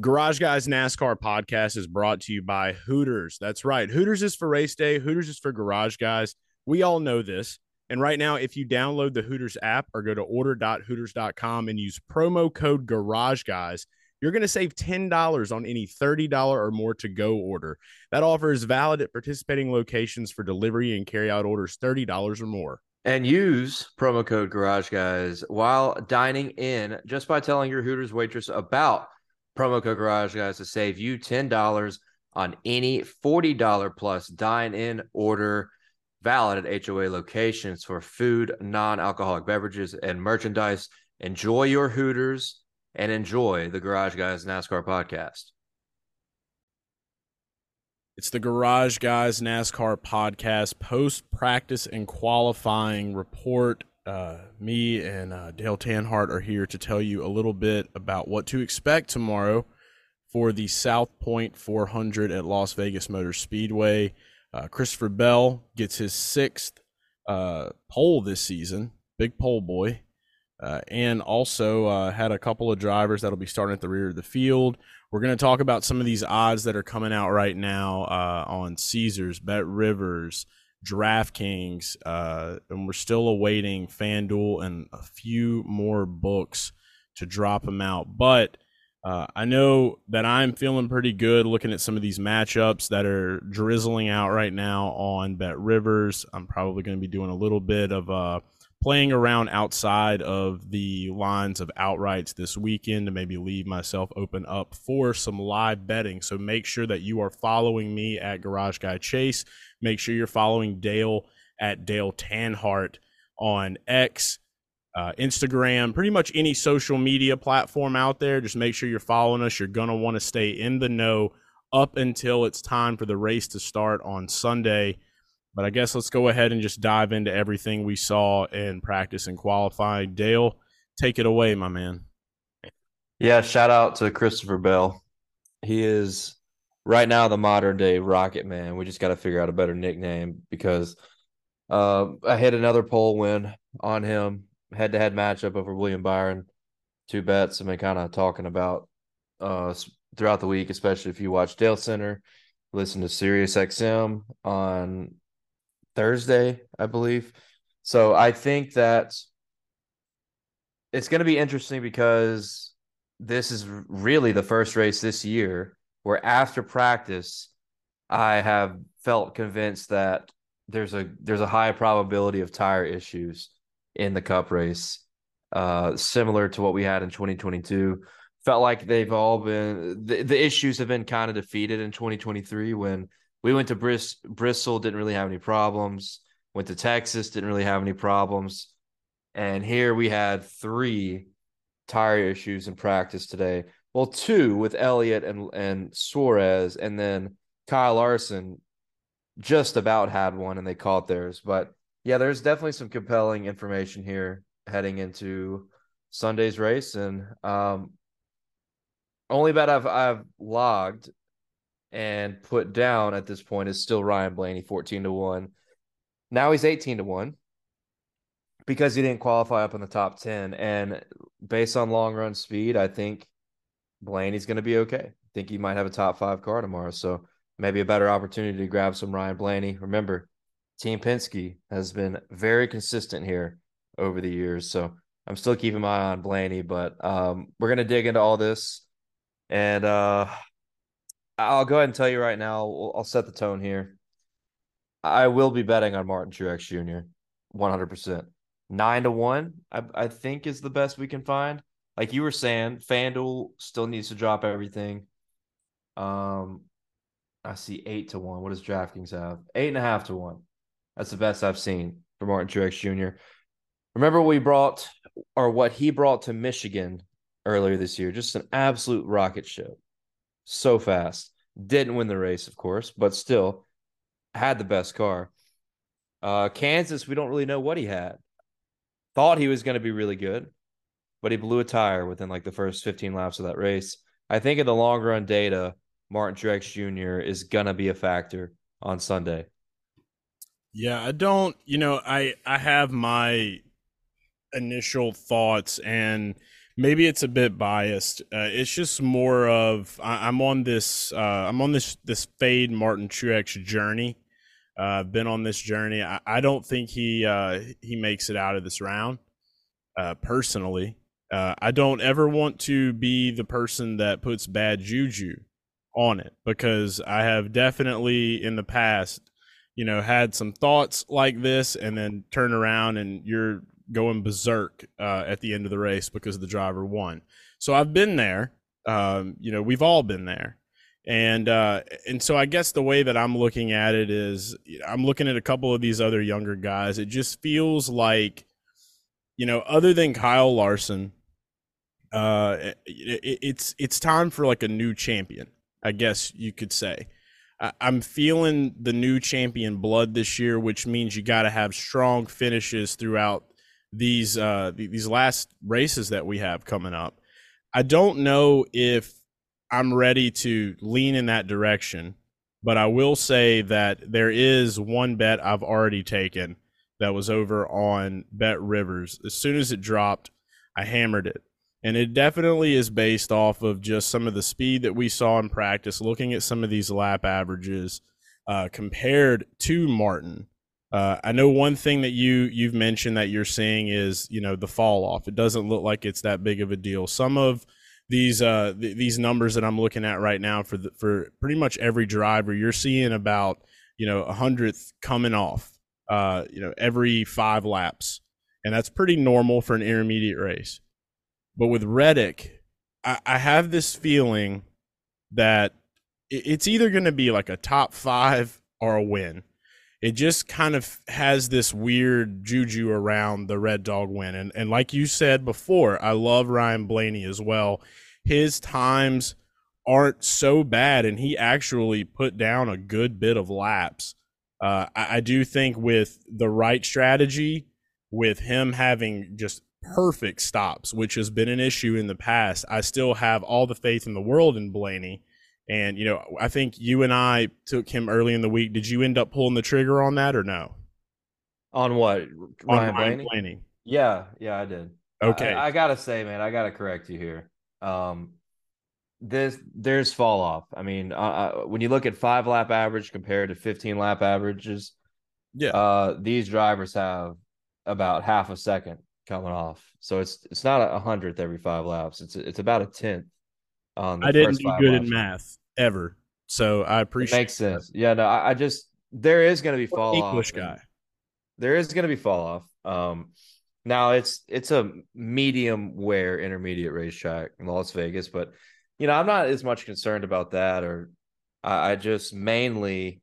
Garage Guys NASCAR podcast is brought to you by Hooters. That's right. Hooters is for race day, Hooters is for Garage Guys. We all know this. And right now, if you download the Hooters app or go to order.hooters.com and use promo code Garage Guys, you're going to save $10 on any $30 or more to go order. That offer is valid at participating locations for delivery and carry out orders $30 or more. And use promo code Garage Guys while dining in just by telling your Hooters waitress about promo code Garage Guys to save you $10 on any $40 plus dine in order valid at HOA locations for food, non alcoholic beverages, and merchandise. Enjoy your Hooters and enjoy the Garage Guys NASCAR podcast. It's the Garage Guys NASCAR podcast post practice and qualifying report uh, me and uh, Dale Tanhart are here to tell you a little bit about what to expect tomorrow for the South Point 400 at Las Vegas Motor Speedway. Uh, Christopher Bell gets his sixth uh, pole this season, big pole boy, uh, and also uh, had a couple of drivers that'll be starting at the rear of the field. We're going to talk about some of these odds that are coming out right now on Caesars, Bet Rivers, DraftKings, uh, and we're still awaiting FanDuel and a few more books to drop them out. But uh, I know that I'm feeling pretty good looking at some of these matchups that are drizzling out right now on Bet Rivers. I'm probably going to be doing a little bit of uh, playing around outside of the lines of outrights this weekend to maybe leave myself open up for some live betting. So make sure that you are following me at Garage Guy Chase. Make sure you're following Dale at Dale Tanhart on X, uh, Instagram, pretty much any social media platform out there. Just make sure you're following us. You're going to want to stay in the know up until it's time for the race to start on Sunday. But I guess let's go ahead and just dive into everything we saw in practice and qualifying. Dale, take it away, my man. Yeah, shout out to Christopher Bell. He is right now the modern day Rocket Man. We just got to figure out a better nickname because uh, I hit another pole win on him, head to head matchup over William Byron. Two bets I've been kind of talking about uh, throughout the week, especially if you watch Dale Center, listen to Sirius XM on Thursday, I believe. So I think that it's going to be interesting because this is really the first race this year where after practice I have felt convinced that there's a there's a high probability of tire issues in the cup race uh similar to what we had in 2022 felt like they've all been the, the issues have been kind of defeated in 2023 when we went to Bris- Bristol, didn't really have any problems. Went to Texas, didn't really have any problems. And here we had three tire issues in practice today. Well, two with Elliott and and Suarez, and then Kyle Larson just about had one, and they caught theirs. But yeah, there's definitely some compelling information here heading into Sunday's race, and um, only bet I've I've logged and put down at this point is still Ryan Blaney, 14 to 1. Now he's 18 to 1 because he didn't qualify up in the top 10. And based on long run speed, I think Blaney's going to be okay. I think he might have a top five car tomorrow. So maybe a better opportunity to grab some Ryan Blaney. Remember, Team Penske has been very consistent here over the years. So I'm still keeping my eye on Blaney, but um, we're going to dig into all this. And uh, I'll go ahead and tell you right now. I'll, set the tone here. I will be betting on Martin Truex Jr. 100%. Nine to one, I, I think is the best we can find. Like you were saying, FanDuel still needs to drop everything. Um, I see eight to one. What does DraftKings have? Eight and a half to one. That's the best I've seen for Martin Truex Jr. Remember we brought or what he brought to Michigan earlier this year? Just an absolute rocket ship so fast. Didn't win the race, of course, but still had the best car. Uh, Kansas, we don't really know what he had. Thought he was going to be really good, but he blew a tire within like the first 15 laps of that race. I think in the long run data, Martin Truex Jr. is going to be a factor on Sunday. Yeah, I don't, you know, I I have my initial thoughts and maybe it's a bit biased. Uh, it's just more of I, am on this uh, I'm on this this fade Martin Truex journey. Uh, I've been on this journey. I, I don't think he uh, he makes it out of this round. Uh, personally, uh, I don't ever want to be the person that puts bad juju on it because I have definitely in the past, you know, had some thoughts like this and then turn around and you're going berserk uh, at the end of the race because the driver won. So I've been there. Um, you know, we've all been there. And uh, and so I guess the way that I'm looking at it is I'm looking at a couple of these other younger guys. It just feels like, you know, other than Kyle Larson, uh, it, it, it's it's time for like a new champion. I guess you could say. I, I'm feeling the new champion blood this year, which means you got to have strong finishes throughout these uh, these last races that we have coming up. I don't know if I'm ready to lean in that direction, but I will say that there is one bet I've already taken that was over on Bet Rivers. As soon as it dropped, I hammered it. And it definitely is based off of just some of the speed that we saw in practice, looking at some of these lap averages uh, compared to Martin. Uh, I know one thing that you you've mentioned that you're seeing is you know the fall off. It doesn't look like it's that big of a deal. Some of these uh th- these numbers that I'm looking at right now for the, for pretty much every driver, you're seeing about you know a hundredth coming off. Uh, you know every five laps, and that's pretty normal for an intermediate race. But with Reddick, I, I have this feeling that it's either going to be like a top five or a win it just kind of has this weird juju around the Red Dog win. And and like you said before, I love Ryan Blaney as well. His times aren't so bad, and he actually put down a good bit of laps. Uh, I, I do think with the right strategy, with him having just perfect stops, which has been an issue in the past, I still have all the faith in the world in Blaney and you know, I think you and I took him early in the week. Did you end up pulling the trigger on that or no? On what? Ryan, on Ryan Blaney? Blaney? Yeah, yeah, I did. Okay. I, I, gotta say, man, I gotta correct you here. Um, this there's fall off. I mean, uh, uh, when you look at five lap average compared to 15 lap averages, yeah, uh, these drivers have about half a second coming off. So it's it's not a hundredth every five laps. It's it's about a tenth. On I didn't do good laps. in math ever. So I appreciate. It makes sense. Yeah, no, I, I just there is going to be fall English off. guy. There is going to be fall off. Um, now it's it's a medium wear intermediate racetrack in Las Vegas, but you know I'm not as much concerned about that, or I, I just mainly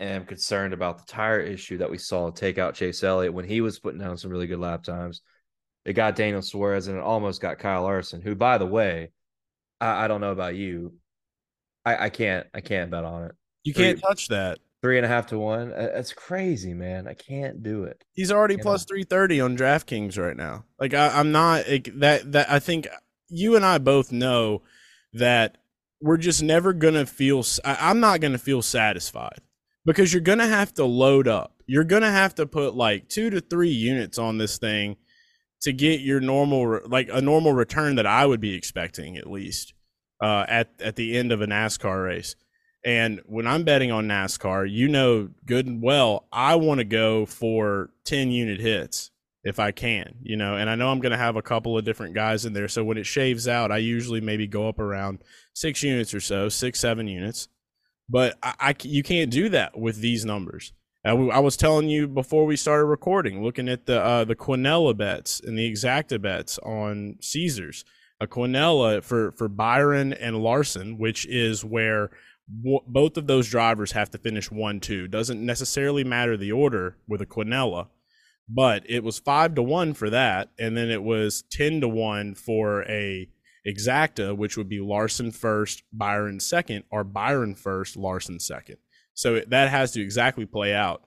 am concerned about the tire issue that we saw take out Chase Elliott when he was putting down some really good lap times. It got Daniel Suarez and it almost got Kyle Larson, who, by the way, I, I don't know about you, I, I can't I can't bet on it. You can't touch that. Three and a half to one. Uh, that's crazy, man. I can't do it. He's already plus three thirty on DraftKings right now. Like I, am not like, that. That I think you and I both know that we're just never gonna feel. I, I'm not gonna feel satisfied because you're gonna have to load up. You're gonna have to put like two to three units on this thing to get your normal like a normal return that I would be expecting at least uh, at at the end of a NASCAR race. And when I'm betting on NASCAR, you know good and well, I want to go for 10 unit hits if I can, you know, and I know I'm going to have a couple of different guys in there. So when it shaves out, I usually maybe go up around six units or so, six, seven units. But I, I you can't do that with these numbers. I, I was telling you before we started recording, looking at the uh, the Quinella bets and the exacta bets on Caesars a Quinella for for Byron and Larson, which is where w- both of those drivers have to finish one two. Doesn't necessarily matter the order with a Quinella, but it was five to one for that, and then it was ten to one for a exacta, which would be Larson first, Byron second, or Byron first, Larson second. So that has to exactly play out.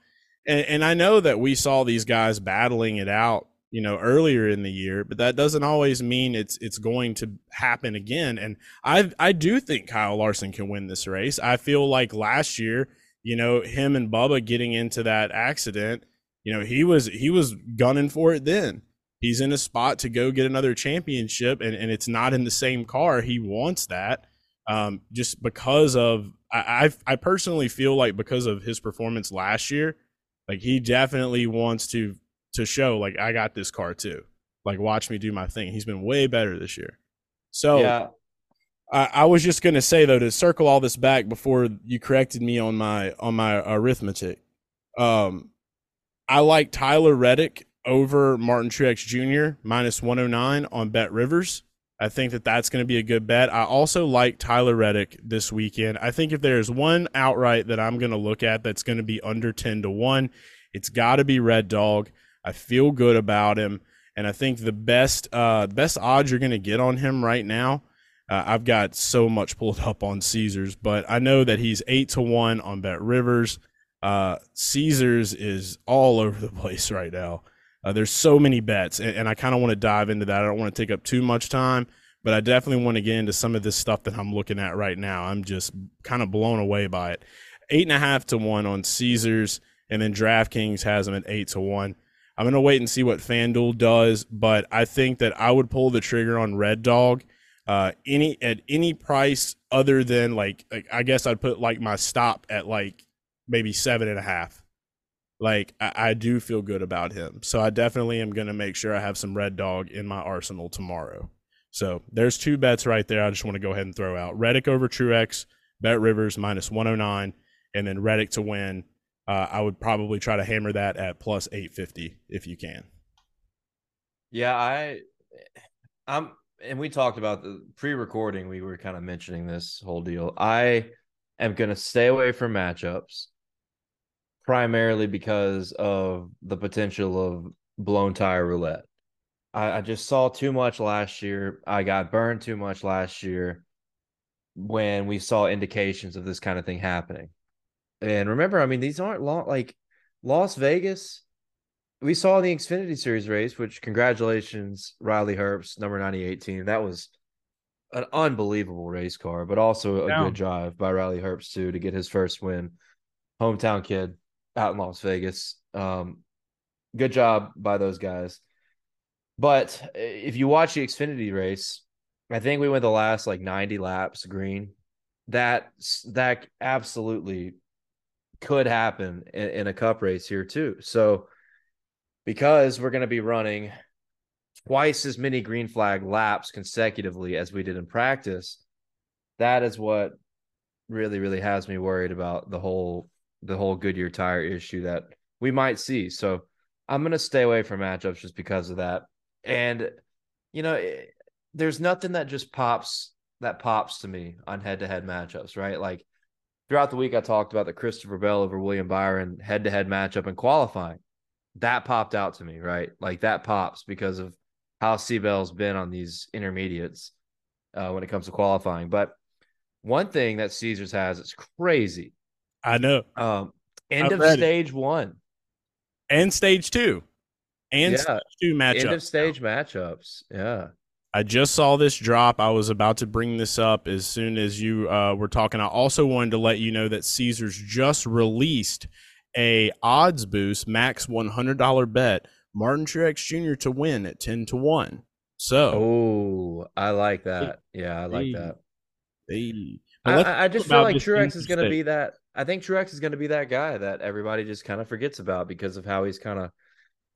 And, and I know that we saw these guys battling it out you know earlier in the year but that doesn't always mean it's it's going to happen again. And i i do think kyle larson can win this race. I feel like last year you know him and bubba getting into that accident you know he was he was gunning for it then. He's in a spot to go get another championship, and, and it's not in the same car. He wants that um, just because of I, I I personally feel like because of his performance last year, like he definitely wants to to show like I got this car too. Like watch me do my thing. He's been way better this year. So yeah. I, I was just gonna say though to circle all this back before you corrected me on my on my arithmetic. Um, I like Tyler Reddick over Martin Truex Jr. minus 109 on Bet Rivers. I think that that's going to be a good bet. I also like Tyler Reddick this weekend. I think if there's one outright that I'm going to look at that's going to be under 10 to 1, it's got to be Red Dog. I feel good about him. And I think the best uh, best odds you're going to get on him right now, uh, I've got so much pulled up on Caesars, but I know that he's 8 to 1 on Bet Rivers. Uh, Caesars is all over the place right now. Uh, there's so many bets, and, and I kind of want to dive into that. I don't want to take up too much time, but I definitely want to get into some of this stuff that I'm looking at right now. I'm just kind of blown away by it. Eight and a half to one on Caesars, and then DraftKings has them at eight to one. I'm gonna wait and see what FanDuel does, but I think that I would pull the trigger on Red Dog. Uh, any at any price other than like, like I guess I'd put like my stop at like maybe seven and a half like I, I, do feel good about him. So I definitely am to make sure I have some Red Dog in my arsenal tomorrow. So there's two bets right there. I just want to go ahead and throw out Reddick over Truex, Bet Rivers minus 109, and then Reddick to win. Uh, I would probably try to hammer that at plus 850 if you can. Yeah, I, I'm, and we talked about the pre-recording. We were kind of mentioning this whole deal. I am going to stay away from matchups primarily because of the potential of blown tire roulette. I, I just saw too much last year. I got burned too much last year when we saw indications of this kind of thing happening. And remember, I mean, these aren't long like Las Vegas. We saw the Xfinity Series race, which congratulations, Riley Herbst, number 98 team. That was an unbelievable race car, but also a yeah. good drive by Riley Herbst too to get his first win. Hometown kid out in Las Vegas. Um, good job by those guys. But if you watch the Xfinity race, I think we went the last like 90 laps green. That that absolutely could happen in, in a cup race here too. So because we're going to be running twice as many green flag laps consecutively as we did in practice, that is what really really has me worried about the whole the whole Goodyear tire issue that we might see. So I'm going to stay away from matchups just because of that. And you know, it, there's nothing that just pops that pops to me on head-to-head matchups, right? Like throughout the week I talked about the Christopher Bell over William Byron head-to-head matchup and qualifying. That popped out to me, right? Like that pops because of how C. Bell's been on these intermediates uh, when it comes to qualifying. But one thing that Caesars has, it's crazy, I know. Um, end I'm of stage one and stage two, and yeah. stage two matchups. End of stage matchups. Yeah. I just saw this drop. I was about to bring this up as soon as you uh, were talking. I also wanted to let you know that Caesars just released a odds boost max one hundred dollar bet Martin Truex Jr. to win at ten to one. So, oh, I like that. Yeah, I like that. I, I, just feel like Truex is going to be that I think Truex is going to be that guy that everybody just kind of forgets about because of how he's kind of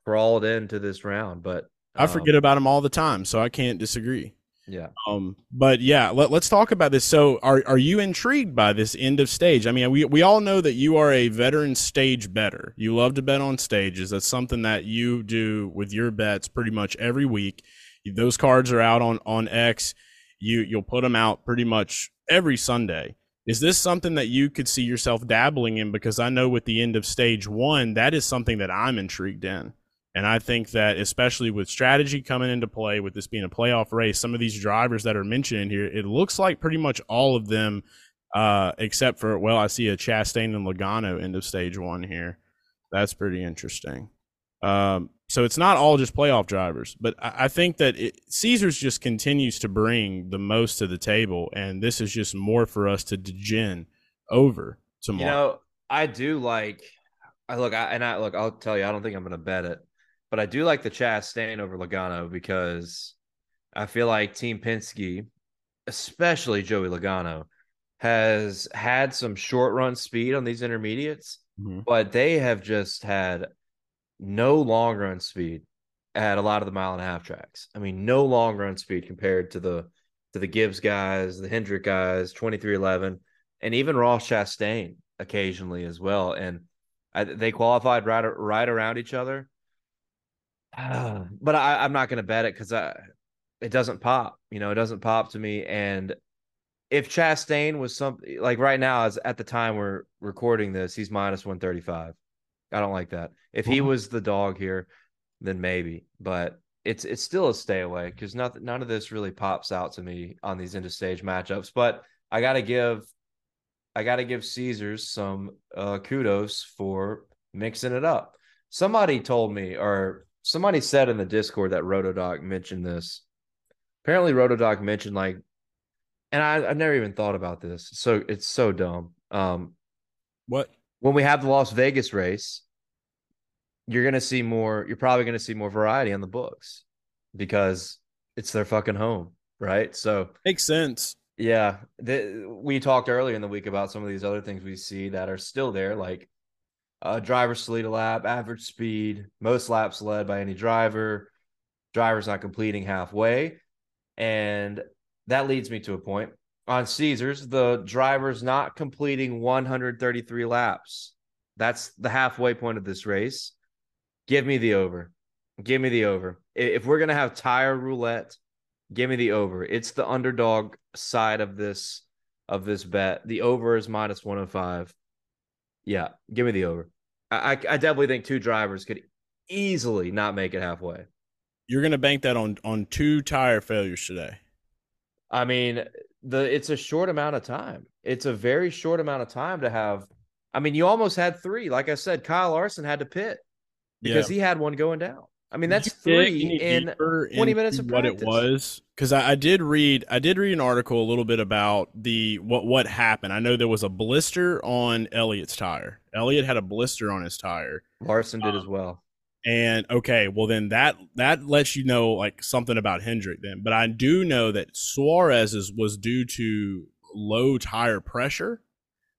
crawled into this round. But I forget about them all the time, so I can't disagree. Yeah. Um. But yeah, let, us talk about this. So, are are you intrigued by this end of stage? I mean, we we all know that you are a veteran stage better. You love to bet on stages. That's something that you do with your bets pretty much every week. Those cards are out on on X. You you'll put them out pretty much every Sunday. Is this something that you could see yourself dabbling in? Because I know with the end of stage one, that is something that I'm intrigued in. And I think that, especially with strategy coming into play, with this being a playoff race, some of these drivers that are mentioned in here, it looks like pretty much all of them, uh, except for, well, I see a Chastain and Logano end of stage one here. That's pretty interesting. Um, so it's not all just playoff drivers, but I, I think that it, Caesars just continues to bring the most to the table, and this is just more for us to degen over tomorrow. You know, I do like. I look, I, and I look. I'll tell you, I don't think I'm going to bet it, but I do like the Chastain over Logano because I feel like Team Penske, especially Joey Logano, has had some short run speed on these intermediates, mm-hmm. but they have just had no long run speed at a lot of the mile and a half tracks. I mean, no long run speed compared to the to the Gibbs guys, the Hendrick guys, 23XI, and even Ross Chastain occasionally as well. And I, they qualified right right around each other. Uh, but I, I'm not going to bet it because I it doesn't pop. You know, it doesn't pop to me. And if Chastain was something like right now, as at the time we're recording this, he's minus 135. I don't like that. If he mm-hmm. was the dog here, then maybe. But it's it's still a stay away because nothing none of this really pops out to me on these interstage matchups. But I gotta give I gotta give Caesars some uh, kudos for mixing it up. Somebody told me, or somebody said in the Discord that Rotodoc mentioned this. Apparently, Rotodoc mentioned like, and I, I've never even thought about this. So it's so dumb. Um, what when we have the Las Vegas race, you're gonna see more. You're probably gonna see more variety on the books because it's their fucking home, right? So makes sense. Yeah, the, we talked earlier in the week about some of these other things we see that are still there, like uh, driver to lead a lap, average speed, most laps led by any driver, drivers not completing halfway, and that leads me to a point on Caesars. The drivers not completing 133 laps. That's the halfway point of this race. Give me the over. Give me the over. If we're gonna have tire roulette, give me the over. It's the underdog side of this of this bet. The over is minus 105. Yeah, give me the over. I, I definitely think two drivers could easily not make it halfway. You're gonna bank that on on two tire failures today. I mean, the it's a short amount of time. It's a very short amount of time to have. I mean, you almost had three. Like I said, Kyle Larson had to pit because yeah. he had one going down. I mean, that's three in twenty minutes of practice. what it was. Because I, I, did read, I did read an article a little bit about the what what happened. I know there was a blister on Elliott's tire. Elliott had a blister on his tire. Larson did um, as well. And okay, well then that that lets you know like something about Hendrick then. But I do know that Suarez's was due to low tire pressure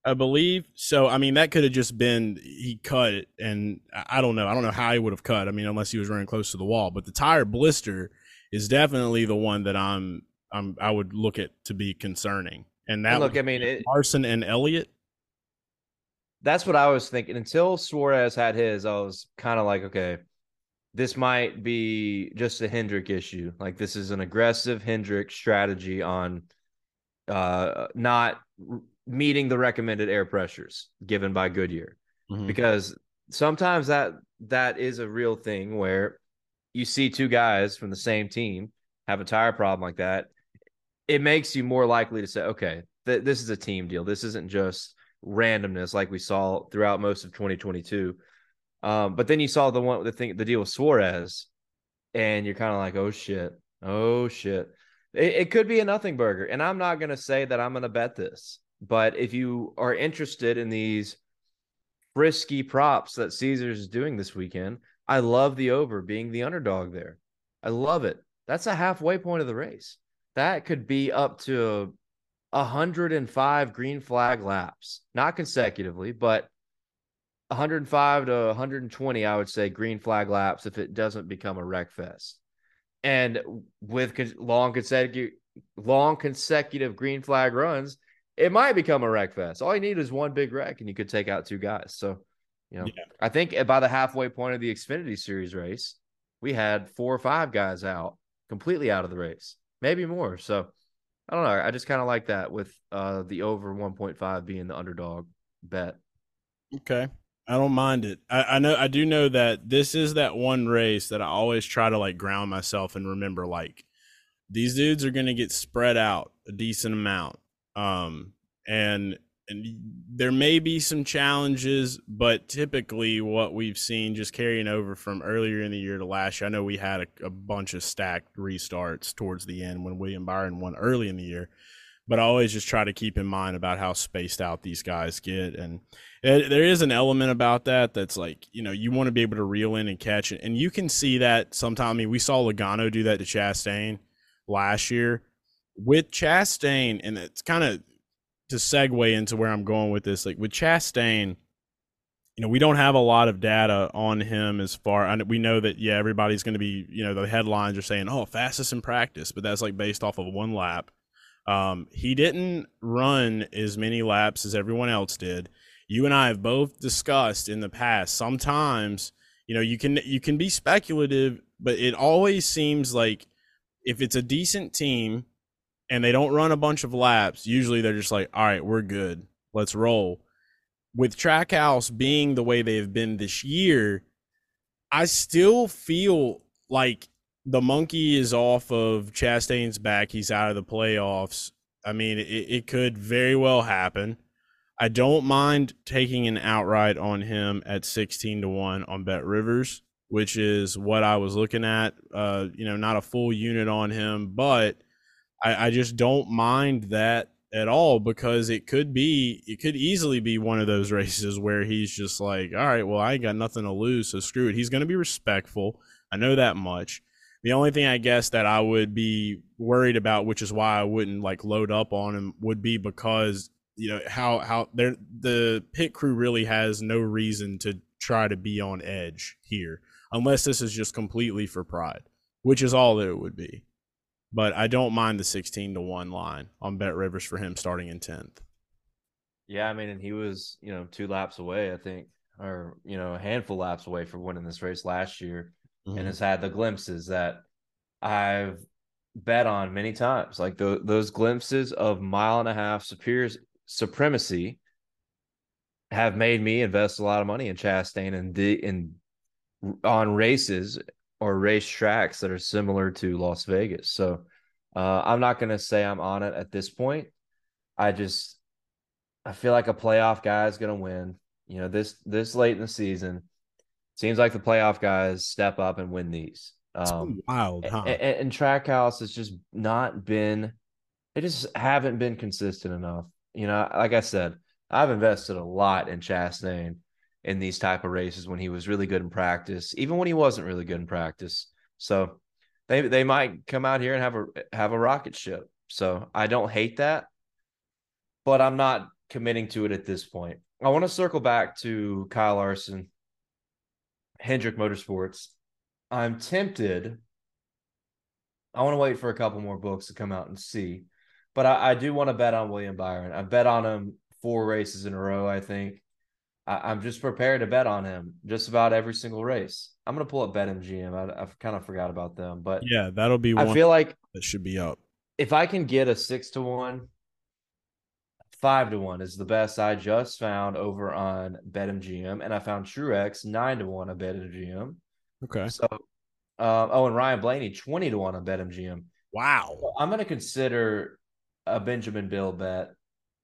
I believe. So I mean, that could have just been he cut it, and I don't know. I don't know how he would have cut. I mean, unless he was running close to the wall. But the tire blister is definitely the one that I'm I'm I would look at to be concerning. And that and look, I mean, it, Larson and Elliott. That's what I was thinking. Until Suarez had his, I was kind of like, okay, this might be just a Hendrick issue. Like this is an aggressive Hendrick strategy on uh not meeting the recommended air pressures given by Goodyear. Mm-hmm. Because sometimes that that is a real thing where you see two guys from the same team have a tire problem like that. It makes you more likely to say, okay, th- this is a team deal. This isn't just randomness like we saw throughout most of 2022. Um, but then you saw the one the thing the deal with Suarez, and you're kind of like, oh shit, oh shit. It, it could be a nothing burger. And I'm not gonna say that I'm gonna bet this. But if you are interested in these frisky props that Caesars is doing this weekend, I love the over being the underdog there. I love it. That's a halfway point of the race. That could be up to 105 green flag laps, not consecutively, but 105 to 120, I would say, green flag laps if it doesn't become a wreck fest. And with long consecutive long consecutive green flag runs, it might become a wreck fest. All you need is one big wreck, and you could take out two guys. So, you know, yeah. I think by the halfway point of the Xfinity Series race, we had four or five guys out, completely out of the race, maybe more. So, I don't know. I just kind of like that with uh, the over 1.5 being the underdog bet. Okay. I don't mind it. I, I, know I do know that this is that one race that I always try to like ground myself and remember like these dudes are gonna get spread out a decent amount. Um, and and there may be some challenges, but typically what we've seen just carrying over from earlier in the year to last year. I know we had a, a bunch of stacked restarts towards the end when William Byron won early in the year, but I always just try to keep in mind about how spaced out these guys get. And it, there is an element about that that's like, you know, you want to be able to reel in and catch it. And you can see that sometimes. I mean, we saw Logano do that to Chastain last year. With Chastain, and it's kind of to segue into where I'm going with this, like with Chastain, you know, we don't have a lot of data on him as far. And we know that yeah, everybody's going to be, you know, the headlines are saying, "Oh, fastest in practice," but that's like based off of one lap. Um, he didn't run as many laps as everyone else did. You and I have both discussed in the past. Sometimes, you know, you can you can be speculative, but it always seems like if it's a decent team and they don't run a bunch of laps, usually they're just like, "All right, we're good. Let's roll." With Trackhouse being the way they've been this year, I still feel like the monkey is off of Chastain's back. He's out of the playoffs. I mean, it, it could very well happen. I don't mind taking an outright on him at 16 to 1 on Bet Rivers, which is what I was looking at. Uh, you know, not a full unit on him, but I, I just don't mind that at all because it could be, it could easily be one of those races where he's just like, all right, well, I ain't got nothing to lose, so screw it. He's going to be respectful. I know that much. The only thing I guess that I would be worried about, which is why I wouldn't like load up on him, would be because you know how how there the pit crew really has no reason to try to be on edge here unless this is just completely for pride, which is all that it would be. But I don't mind the sixteen to one line on Bet Rivers for him starting in tenth. Yeah, I mean, and he was you know two laps away, I think, or you know a handful laps away from winning this race last year mm-hmm. and has had the glimpses that I've bet on many times, like the, those glimpses of mile and a half superior supremacy have made me invest a lot of money in Chastain and the in on races or race tracks that are similar to Las Vegas. So uh, I'm not going to say I'm on it at this point. I just I feel like a playoff guy is going to win. You know this this late in the season, Seems like the playoff guys step up and win these. Um, wild, huh? And, and Trackhouse has just not been. They just haven't been consistent enough. You know, like I said, I've invested a lot in Chastain in these type of races when he was really good in practice, even when he wasn't really good in practice. So they they might come out here and have a have a rocket ship. So I don't hate that, but I'm not committing to it at this point. I want to circle back to Kyle Larson Hendrick Motorsports. I'm tempted. I want to wait for a couple more books to come out and see, but I, I do want to bet on William Byron. I bet on him four races in a row. I think I, am just prepared to bet on him just about every single race. I'm gonna pull up BetMGM. I, I kind of forgot about them, but yeah, that'll be. I feel like that should be up. If I can get a six to one, five to one is the best I just found over on BetMGM, and I found Truex nine to one on BetMGM. Okay. So, uh, oh, and Ryan Blaney twenty to one on BetMGM. Wow. So I'm going to consider a Benjamin Bill bet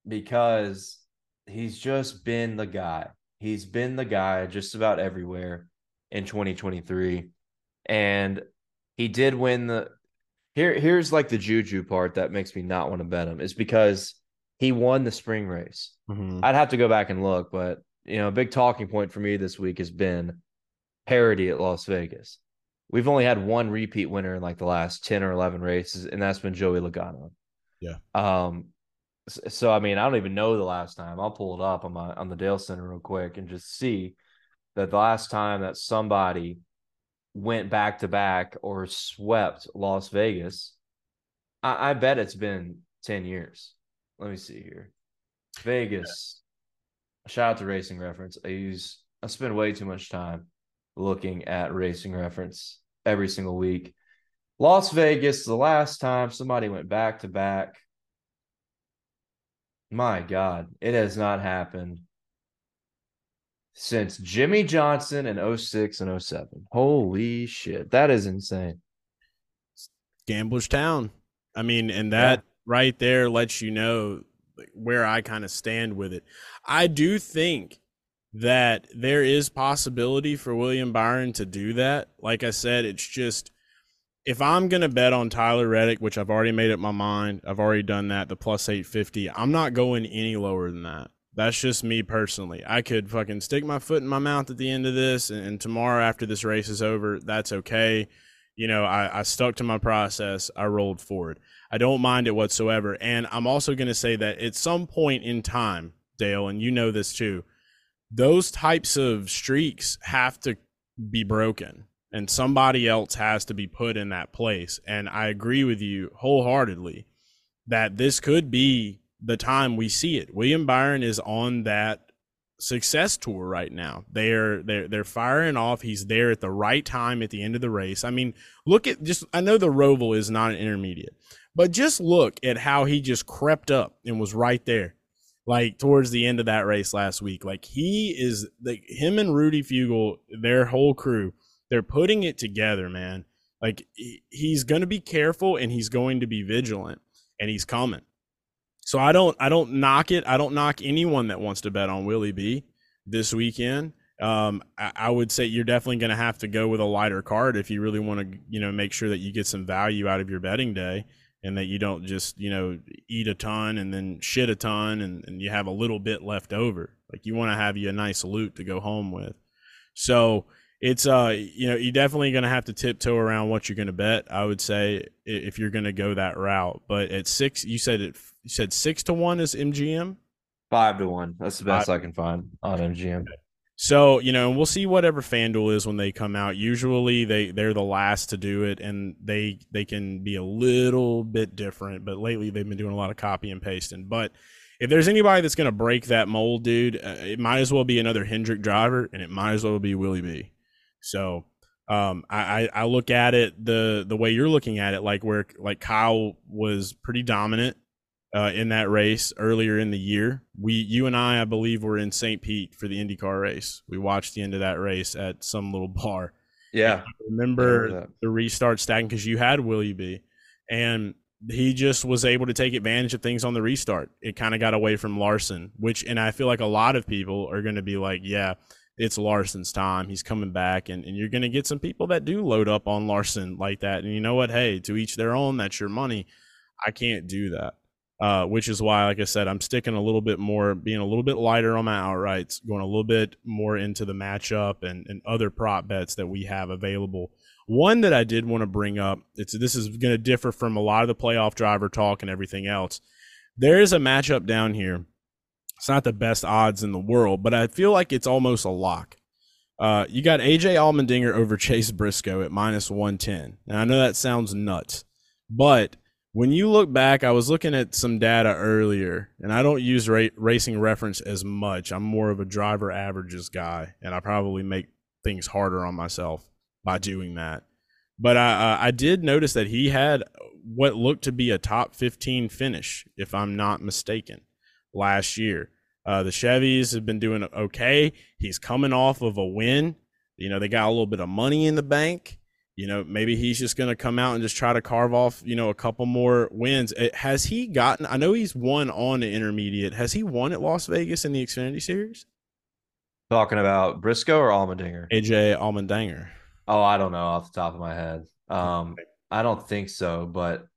because he's just been the guy. He's been the guy just about everywhere in 2023, and he did win the. Here, here's like the juju part that makes me not want to bet him is because he won the spring race. Mm-hmm. I'd have to go back and look, but you know, a big talking point for me this week has been parity at Las Vegas. We've only had one repeat winner in like the last 10 or 11 races, and that's been Joey Logano. Yeah. Um, so I mean, I don't even know the last time. I'll pull it up on my on the Dale Center real quick and just see that the last time that somebody went back to back or swept Las Vegas, I, I bet it's been 10 years let me see here. Vegas. Shout out to Racing Reference. I use I spend way too much time looking at Racing Reference every single week. Las Vegas, the last time somebody went back to back. My God, it has not happened since Jimmie Johnson in 06 and 07. Holy shit. That is insane. Gambler's Town. I mean, and that right there lets you know where I kind of stand with it. I do think that there is possibility for William Byron to do that. Like I said, it's just if I'm gonna bet on Tyler Reddick, which I've already made up my mind, I've already done that, the plus eight fifty, I'm not going any lower than that. That's just me personally. I could fucking stick my foot in my mouth at the end of this, and, and tomorrow after this race is over, that's okay. You know, I, I stuck to my process. I rolled forward. I don't mind it whatsoever. And I'm also going to say that at some point in time, Dale, and you know this too, those types of streaks have to be broken and somebody else has to be put in that place. And I agree with you wholeheartedly that this could be the time we see it. William Byron is on that success tour right now. They're they're they're firing off. He's there at the right time at the end of the race. I mean, look at just I know the Roval is not an intermediate, but just look at how he just crept up and was right there. Like towards the end of that race last week. Like he is like him and Rudy Fugle, their whole crew they're putting it together, man. Like he's going to be careful and he's going to be vigilant and he's coming. So I don't I don't knock it. I don't knock anyone that wants to bet on Willie B this weekend. Um, I, I would say you're definitely going to have to go with a lighter card if you really want to, you know, make sure that you get some value out of your betting day and that you don't just, you know, eat a ton and then shit a ton and, and you have a little bit left over. Like you want to have you a nice loot to go home with. So it's uh you know you're definitely going to have to tiptoe around what you're going to bet i would say if you're going to go that route but at six you said it you said six to one is mgm five to one. That's the best Five. i can find on mgm so you know we'll see whatever fanduel is when they come out. Usually they they're the last to do it and they they can be a little bit different but lately they've been doing a lot of copy and pasting. But if there's anybody that's going to break that mold dude uh, it might as well be another hendrick driver and it might as well be willie b so um, I, I look at it the the way you're looking at it, like where like Kyle was pretty dominant uh, in that race earlier in the year. We you and I, I believe, were in St. Pete for the IndyCar race. We watched the end of that race at some little bar. Yeah, remember, remember the restart stacking because you had Willie B, and he just was able to take advantage of things on the restart. It kind of got away from Larson, which, and I feel like a lot of people are going to be like, yeah it's Larson's time. He's coming back, and, and you're going to get some people that do load up on Larson like that. And you know what? Hey, to each their own. That's your money. I can't do that. Uh, which is why, like I said, I'm sticking a little bit more, being a little bit lighter on my outrights, going a little bit more into the matchup and, and other prop bets that we have available. One that I did want to bring up, it's this is going to differ from a lot of the playoff driver talk and everything else. There is a matchup down here it's not the best odds in the world, but I feel like it's almost a lock. Uh, you got AJ Allmendinger over Chase Briscoe at minus 110. And I know that sounds nuts, but when you look back, I was looking at some data earlier, and I don't use ra- racing reference as much. I'm more of a driver averages guy, and I probably make things harder on myself by doing that. But I, uh, I did notice that he had what looked to be a top 15 finish, if I'm not mistaken, last year. Uh, the Chevys have been doing okay. He's coming off of a win. You know, they got a little bit of money in the bank. You know, maybe he's just going to come out and just try to carve off, you know, a couple more wins. It, has he gotten, I know he's won on the intermediate. Has he won at Las Vegas in the Xfinity Series? Talking about Briscoe or Allmendinger? AJ Allmendinger. Oh, I don't know off the top of my head. Um, I don't think so, but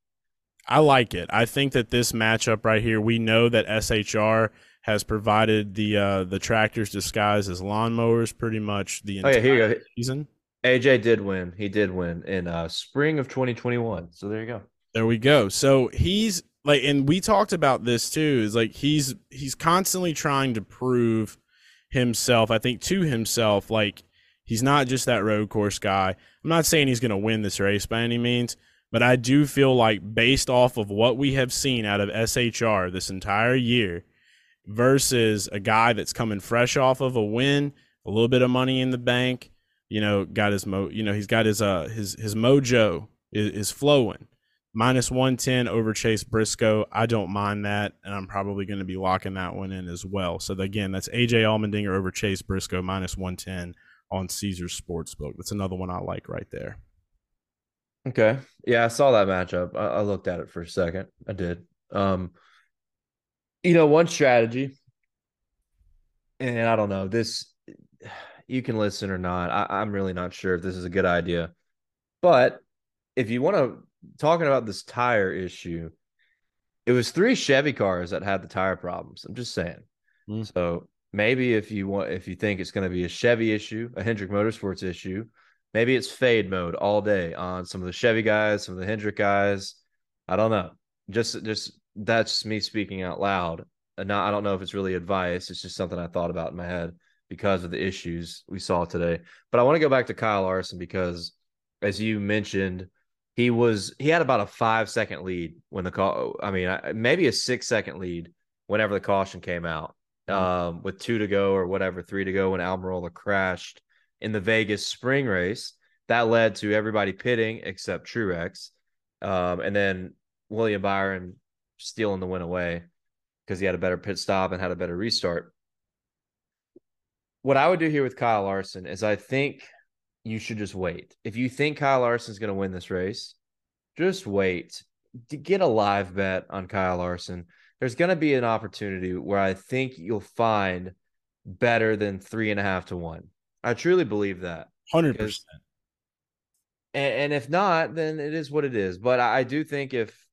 I like it. I think that this matchup right here, we know that SHR has provided the uh, the tractors disguised as lawnmowers pretty much the entire oh, yeah, here you go. season. AJ did win. He did win in uh, spring of 2021. So there you go. There we go. So he's like, and we talked about this too. Is like he's he's constantly trying to prove himself. I think to himself, like he's not just that road course guy. I'm not saying he's going to win this race by any means, but I do feel like based off of what we have seen out of SHR this entire year versus a guy that's coming fresh off of a win, a little bit of money in the bank, you know, got his mo, you know, he's got his uh his his mojo is, is flowing. Minus 110 over Chase Briscoe. I don't mind that, and I'm probably going to be locking that one in as well. So again, that's AJ Allmendinger over Chase Briscoe minus 110 on Caesars Sportsbook. That's another one I like right there. Okay. Yeah, I saw that matchup. I, I looked at it for a second. I did. Um, you know, one strategy, and I don't know this. You can listen or not. I, I'm really not sure if this is a good idea, but if you want to talking about this tire issue, it was three Chevy cars that had the tire problems. I'm just saying. Mm. So maybe if you want, if you think it's going to be a Chevy issue, a Hendrick Motorsports issue, maybe it's fade mode all day on some of the Chevy guys, some of the Hendrick guys. I don't know. Just, just that's me speaking out loud. And not, I don't know if it's really advice. It's just something I thought about in my head because of the issues we saw today. But I want to go back to Kyle Larson because, as you mentioned, he was he had about a five second lead when the call. I mean, maybe a six second lead whenever the caution came out, mm-hmm. um, with two to go or whatever, three to go when Almirola crashed in the Vegas spring race. That led to everybody pitting except Truex, um, and then William Byron stealing the win away because he had a better pit stop and had a better restart. What I would do here with Kyle Larson is I think you should just wait. If you think Kyle Larson's going to win this race, just wait. To get a live bet on Kyle Larson. There's going to be an opportunity where I think you'll find better than three and a half to one. I truly believe that. 100%. Because, and, and if not, then it is what it is. But I, I do think if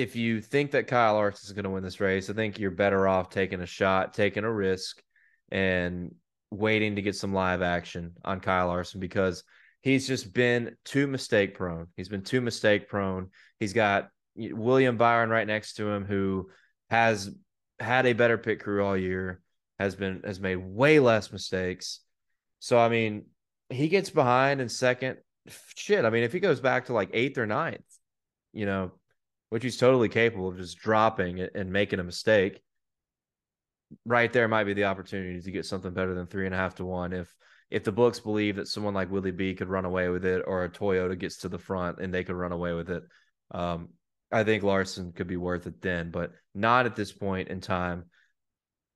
if you think that Kyle Larson is going to win this race, I think you're better off taking a shot, taking a risk, and waiting to get some live action on Kyle Larson because he's just been too mistake prone. He's been too mistake prone. He's got William Byron right next to him who has had a better pit crew all year, has been has made way less mistakes. So I mean, he gets behind in second. Shit, I mean, if he goes back to like eighth or ninth, you know, which he's totally capable of just dropping and making a mistake, right there might be the opportunity to get something better than three and a half to one if if the books believe that someone like Willie B could run away with it or a Toyota gets to the front and they could run away with it. Um, I think Larson could be worth it then, but not at this point in time.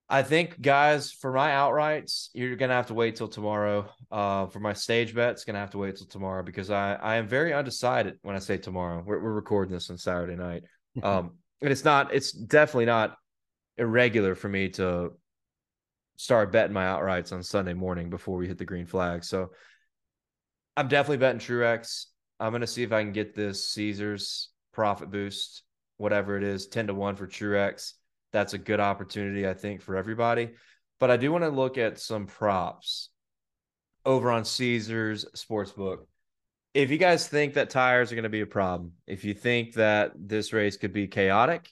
I think, guys, for my outrights, you're gonna have to wait till tomorrow. Uh, for my stage bets, gonna have to wait till tomorrow because I I am very undecided when I say tomorrow. We're, we're recording this on Saturday night, um, and it's not. It's definitely not irregular for me to start betting my outrights on Sunday morning before we hit the green flag. So I'm definitely betting Truex. I'm going to see if I can get this Caesars profit boost, whatever it is, 10 to 1 for Truex. That's a good opportunity, I think, for everybody. But I do want to look at some props over on Caesars Sportsbook. If you guys think that tires are going to be a problem, if you think that this race could be chaotic,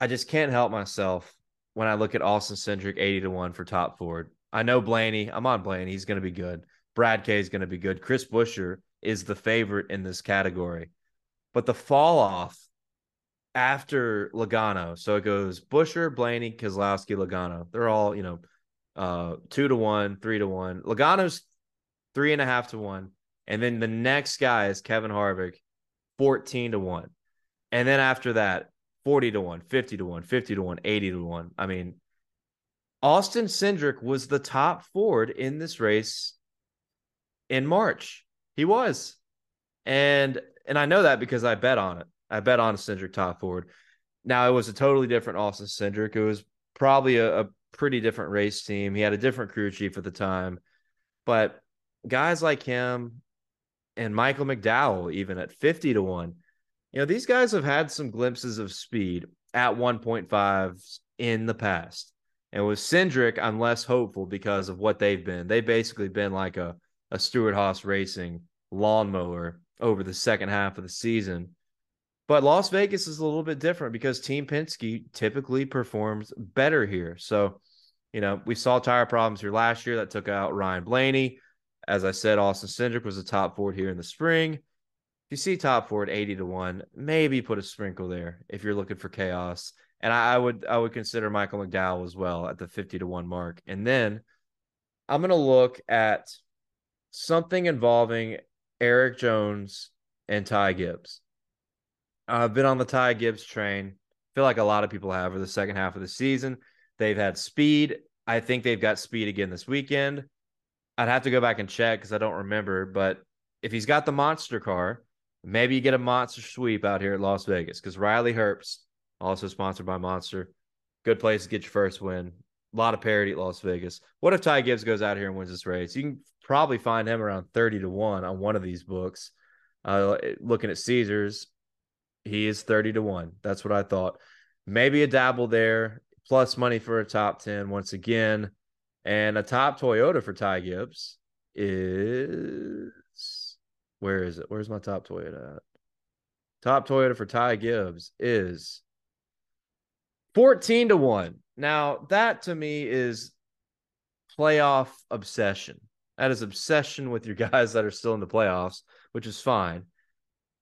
I just can't help myself when I look at Austin Cindric 80 to 1 for top Ford. I know Blaney, I'm on Blaney, he's going to be good. Brad K is going to be good. Chris Buescher is the favorite in this category. But the fall off after Logano, so it goes Buescher, Blaney, Keselowski, Logano. They're all, you know, uh, two to one, three to one. Logano's three and a half to one. And then the next guy is Kevin Harvick, 14 to one. And then after that, 40 to 1, 50 to 1, 50 to 1, 80 to 1. I mean, Austin Cindric was the top Ford in this race in March. He was. And and I know that because I bet on it. I bet on a Cindric top Ford. Now it was a totally different Austin Cindric. It was probably a, a pretty different race team. He had a different crew chief at the time. But guys like him and Michael McDowell, even at 50 to 1, you know, these guys have had some glimpses of speed at 1.5 in the past. And with Cindric, I'm less hopeful because of what they've been. They've basically been like a, a Stewart-Haas racing lawnmower over the second half of the season. But Las Vegas is a little bit different because Team Penske typically performs better here. So, you know, we saw tire problems here last year that took out Ryan Blaney. As I said, Austin Cindric was the top Ford here in the spring If you see top Ford 80 to 1, maybe put a sprinkle there if you're looking for chaos. And I, I would I would consider Michael McDowell as well at the 50 to 1 mark. And then I'm gonna look at something involving Erik Jones and Ty Gibbs. I've been on the Ty Gibbs train. Feel like a lot of people have for the second half of the season. They've had speed. I think they've got speed again this weekend. I'd have to go back and check because I don't remember. But if he's got the monster car, Maybe you get a monster sweep out here at Las Vegas because Riley Herbst, also sponsored by Monster, good place to get your first win. A lot of parity at Las Vegas. What if Ty Gibbs goes out here and wins this race? You can probably find him around 30 to 1 on one of these books. Uh, looking at Caesars, he is 30 to 1. That's what I thought. Maybe a dabble there, plus money for a top 10 once again. And a top Toyota for Ty Gibbs is where is it? Where's my top Toyota at? Top Toyota for Ty Gibbs is 14 to 1. Now, that to me is playoff obsession. That is obsession with your guys that are still in the playoffs, which is fine.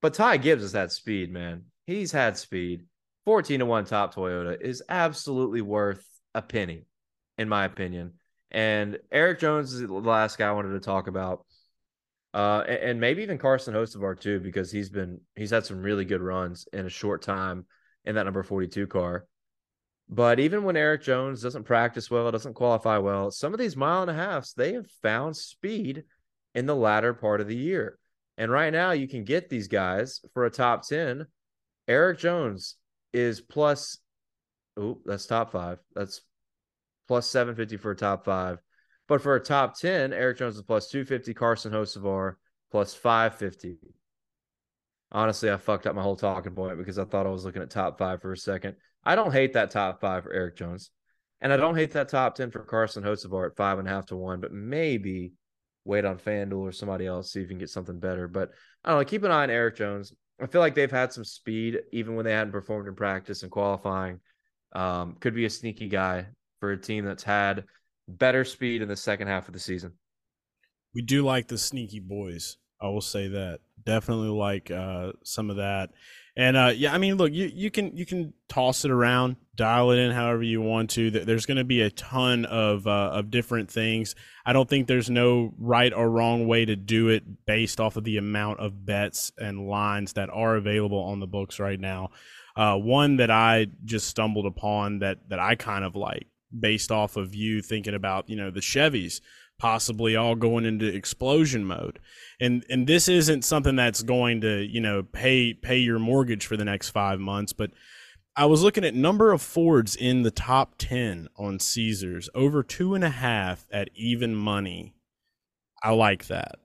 But Ty Gibbs has had speed, man. He's had speed. 14 to 1 top Toyota is absolutely worth a penny, in my opinion. And Erik Jones is the last guy I wanted to talk about. Uh, and, maybe even Carson Hocevar too, because he's been he's had some really good runs in a short time in that number 42 car. But even when Erik Jones doesn't practice well, doesn't qualify well, some of these mile and a halfs, they have found speed in the latter part of the year. And right now, you can get these guys for a top 10. Erik Jones is plus, oh, that's top five. That's plus 750 for a top five. But for a top 10, Erik Jones is plus 250, Carson Hocevar plus 550. Honestly, I fucked up my whole talking point because I thought I was looking at top five for a second. I don't hate that top five for Erik Jones. And I don't hate that top 10 for Carson Hocevar at five and a half to one, but maybe wait on FanDuel or somebody else, see if you can get something better. But I don't know, keep an eye on Erik Jones. I feel like they've had some speed even when they hadn't performed in practice and qualifying. Um, could be a sneaky guy for a team that's had better speed in the second half of the season. We do like the sneaky boys. I will say that. Definitely like uh, some of that. And uh, yeah, I mean, look, you, you can you can toss it around, dial it in however you want to. There's going to be a ton of uh, of different things. I don't think there's no right or wrong way to do it based off of the amount of bets and lines that are available on the books right now. Uh, one that I just stumbled upon that that I kind of like based off of you thinking about you know the Chevys possibly all going into explosion mode. And and this isn't something that's going to you know pay pay your mortgage for the next five months but i was looking at number of fords in the top 10 on caesars over two and a half at even money. I like that.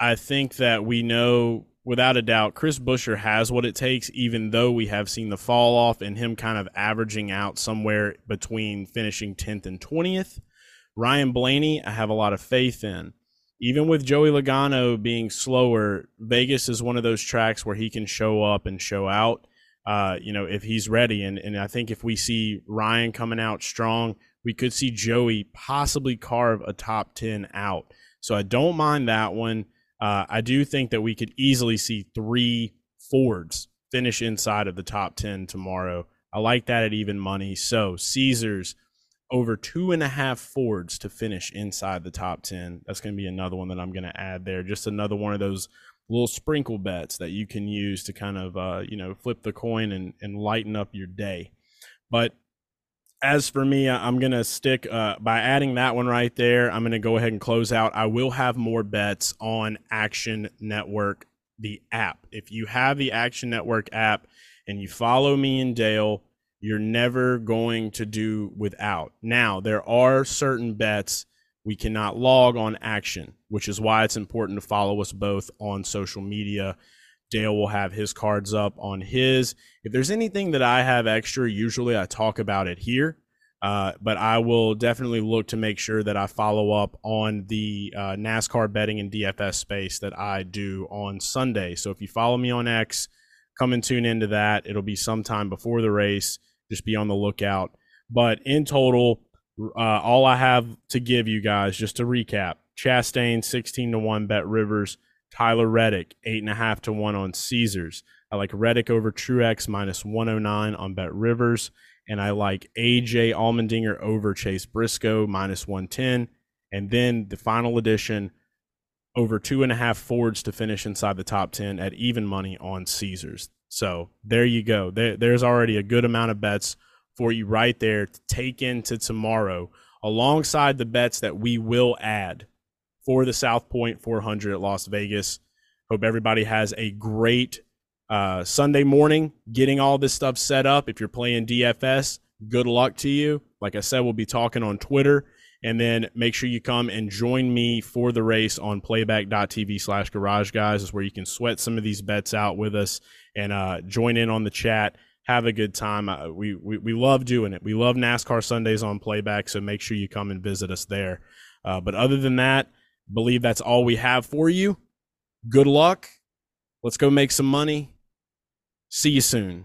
I think that we know without a doubt chris buescher has what it takes even though we have seen the fall off and him kind of averaging out somewhere between finishing 10th and 20th ryan blaney i have a lot of faith in even with Joey Logano being slower, Vegas is one of those tracks where he can show up and show out. Uh, you know, if he's ready, and and I think if we see Ryan coming out strong, we could see Joey possibly carve a top ten out. So I don't mind that one. Uh, I do think that we could easily see three Fords finish inside of the top ten tomorrow. I like that at even money. So Caesars over two and a half Fords to finish inside the top 10. That's going to be another one that I'm going to add there. Just another one of those little sprinkle bets that you can use to kind of, uh, you know, flip the coin and, and lighten up your day. But as for me, I'm going to stick uh, by adding that one right there. I'm going to go ahead and close out. I will have more bets on Action Network, the app. If you have the Action Network app and you follow me and Dale, you're never going to do without. Now, there are certain bets we cannot log on action, which is why it's important to follow us both on social media. Dale will have his cards up on his. If there's anything that I have extra, usually I talk about it here. Uh, but I will definitely look to make sure that I follow up on the uh, NASCAR betting and DFS space that I do on Sunday. So if you follow me on X, come and tune into that. It'll be sometime before the race just be on the lookout. But in total, uh, all I have to give you guys, just to recap: Chastain sixteen to one, Bet Rivers, Tyler Reddick eight and a half to one on Caesars. I like Reddick over Truex minus one hundred oh nine on Bet Rivers, and I like AJ Allmendinger over Chase Briscoe minus one ten, and then the final edition over two and a half Fords to finish inside the top 10 at even money on Caesars. So there you go. There, there's already a good amount of bets for you right there to take into tomorrow, alongside the bets that we will add for the South Point 400 at Las Vegas. Hope everybody has a great uh, Sunday morning getting all this stuff set up. If you're playing DFS, good luck to you. Like I said, we'll be talking on Twitter And then make sure you come and join me for the race on playback.tv slash garage guys is where you can sweat some of these bets out with us and uh, join in on the chat. Have a good time. Uh, we, we, we love doing it. We love NASCAR Sundays on playback. So make sure you come and visit us there. Uh, but other than that, believe that's all we have for you. Good luck. Let's go make some money. See you soon.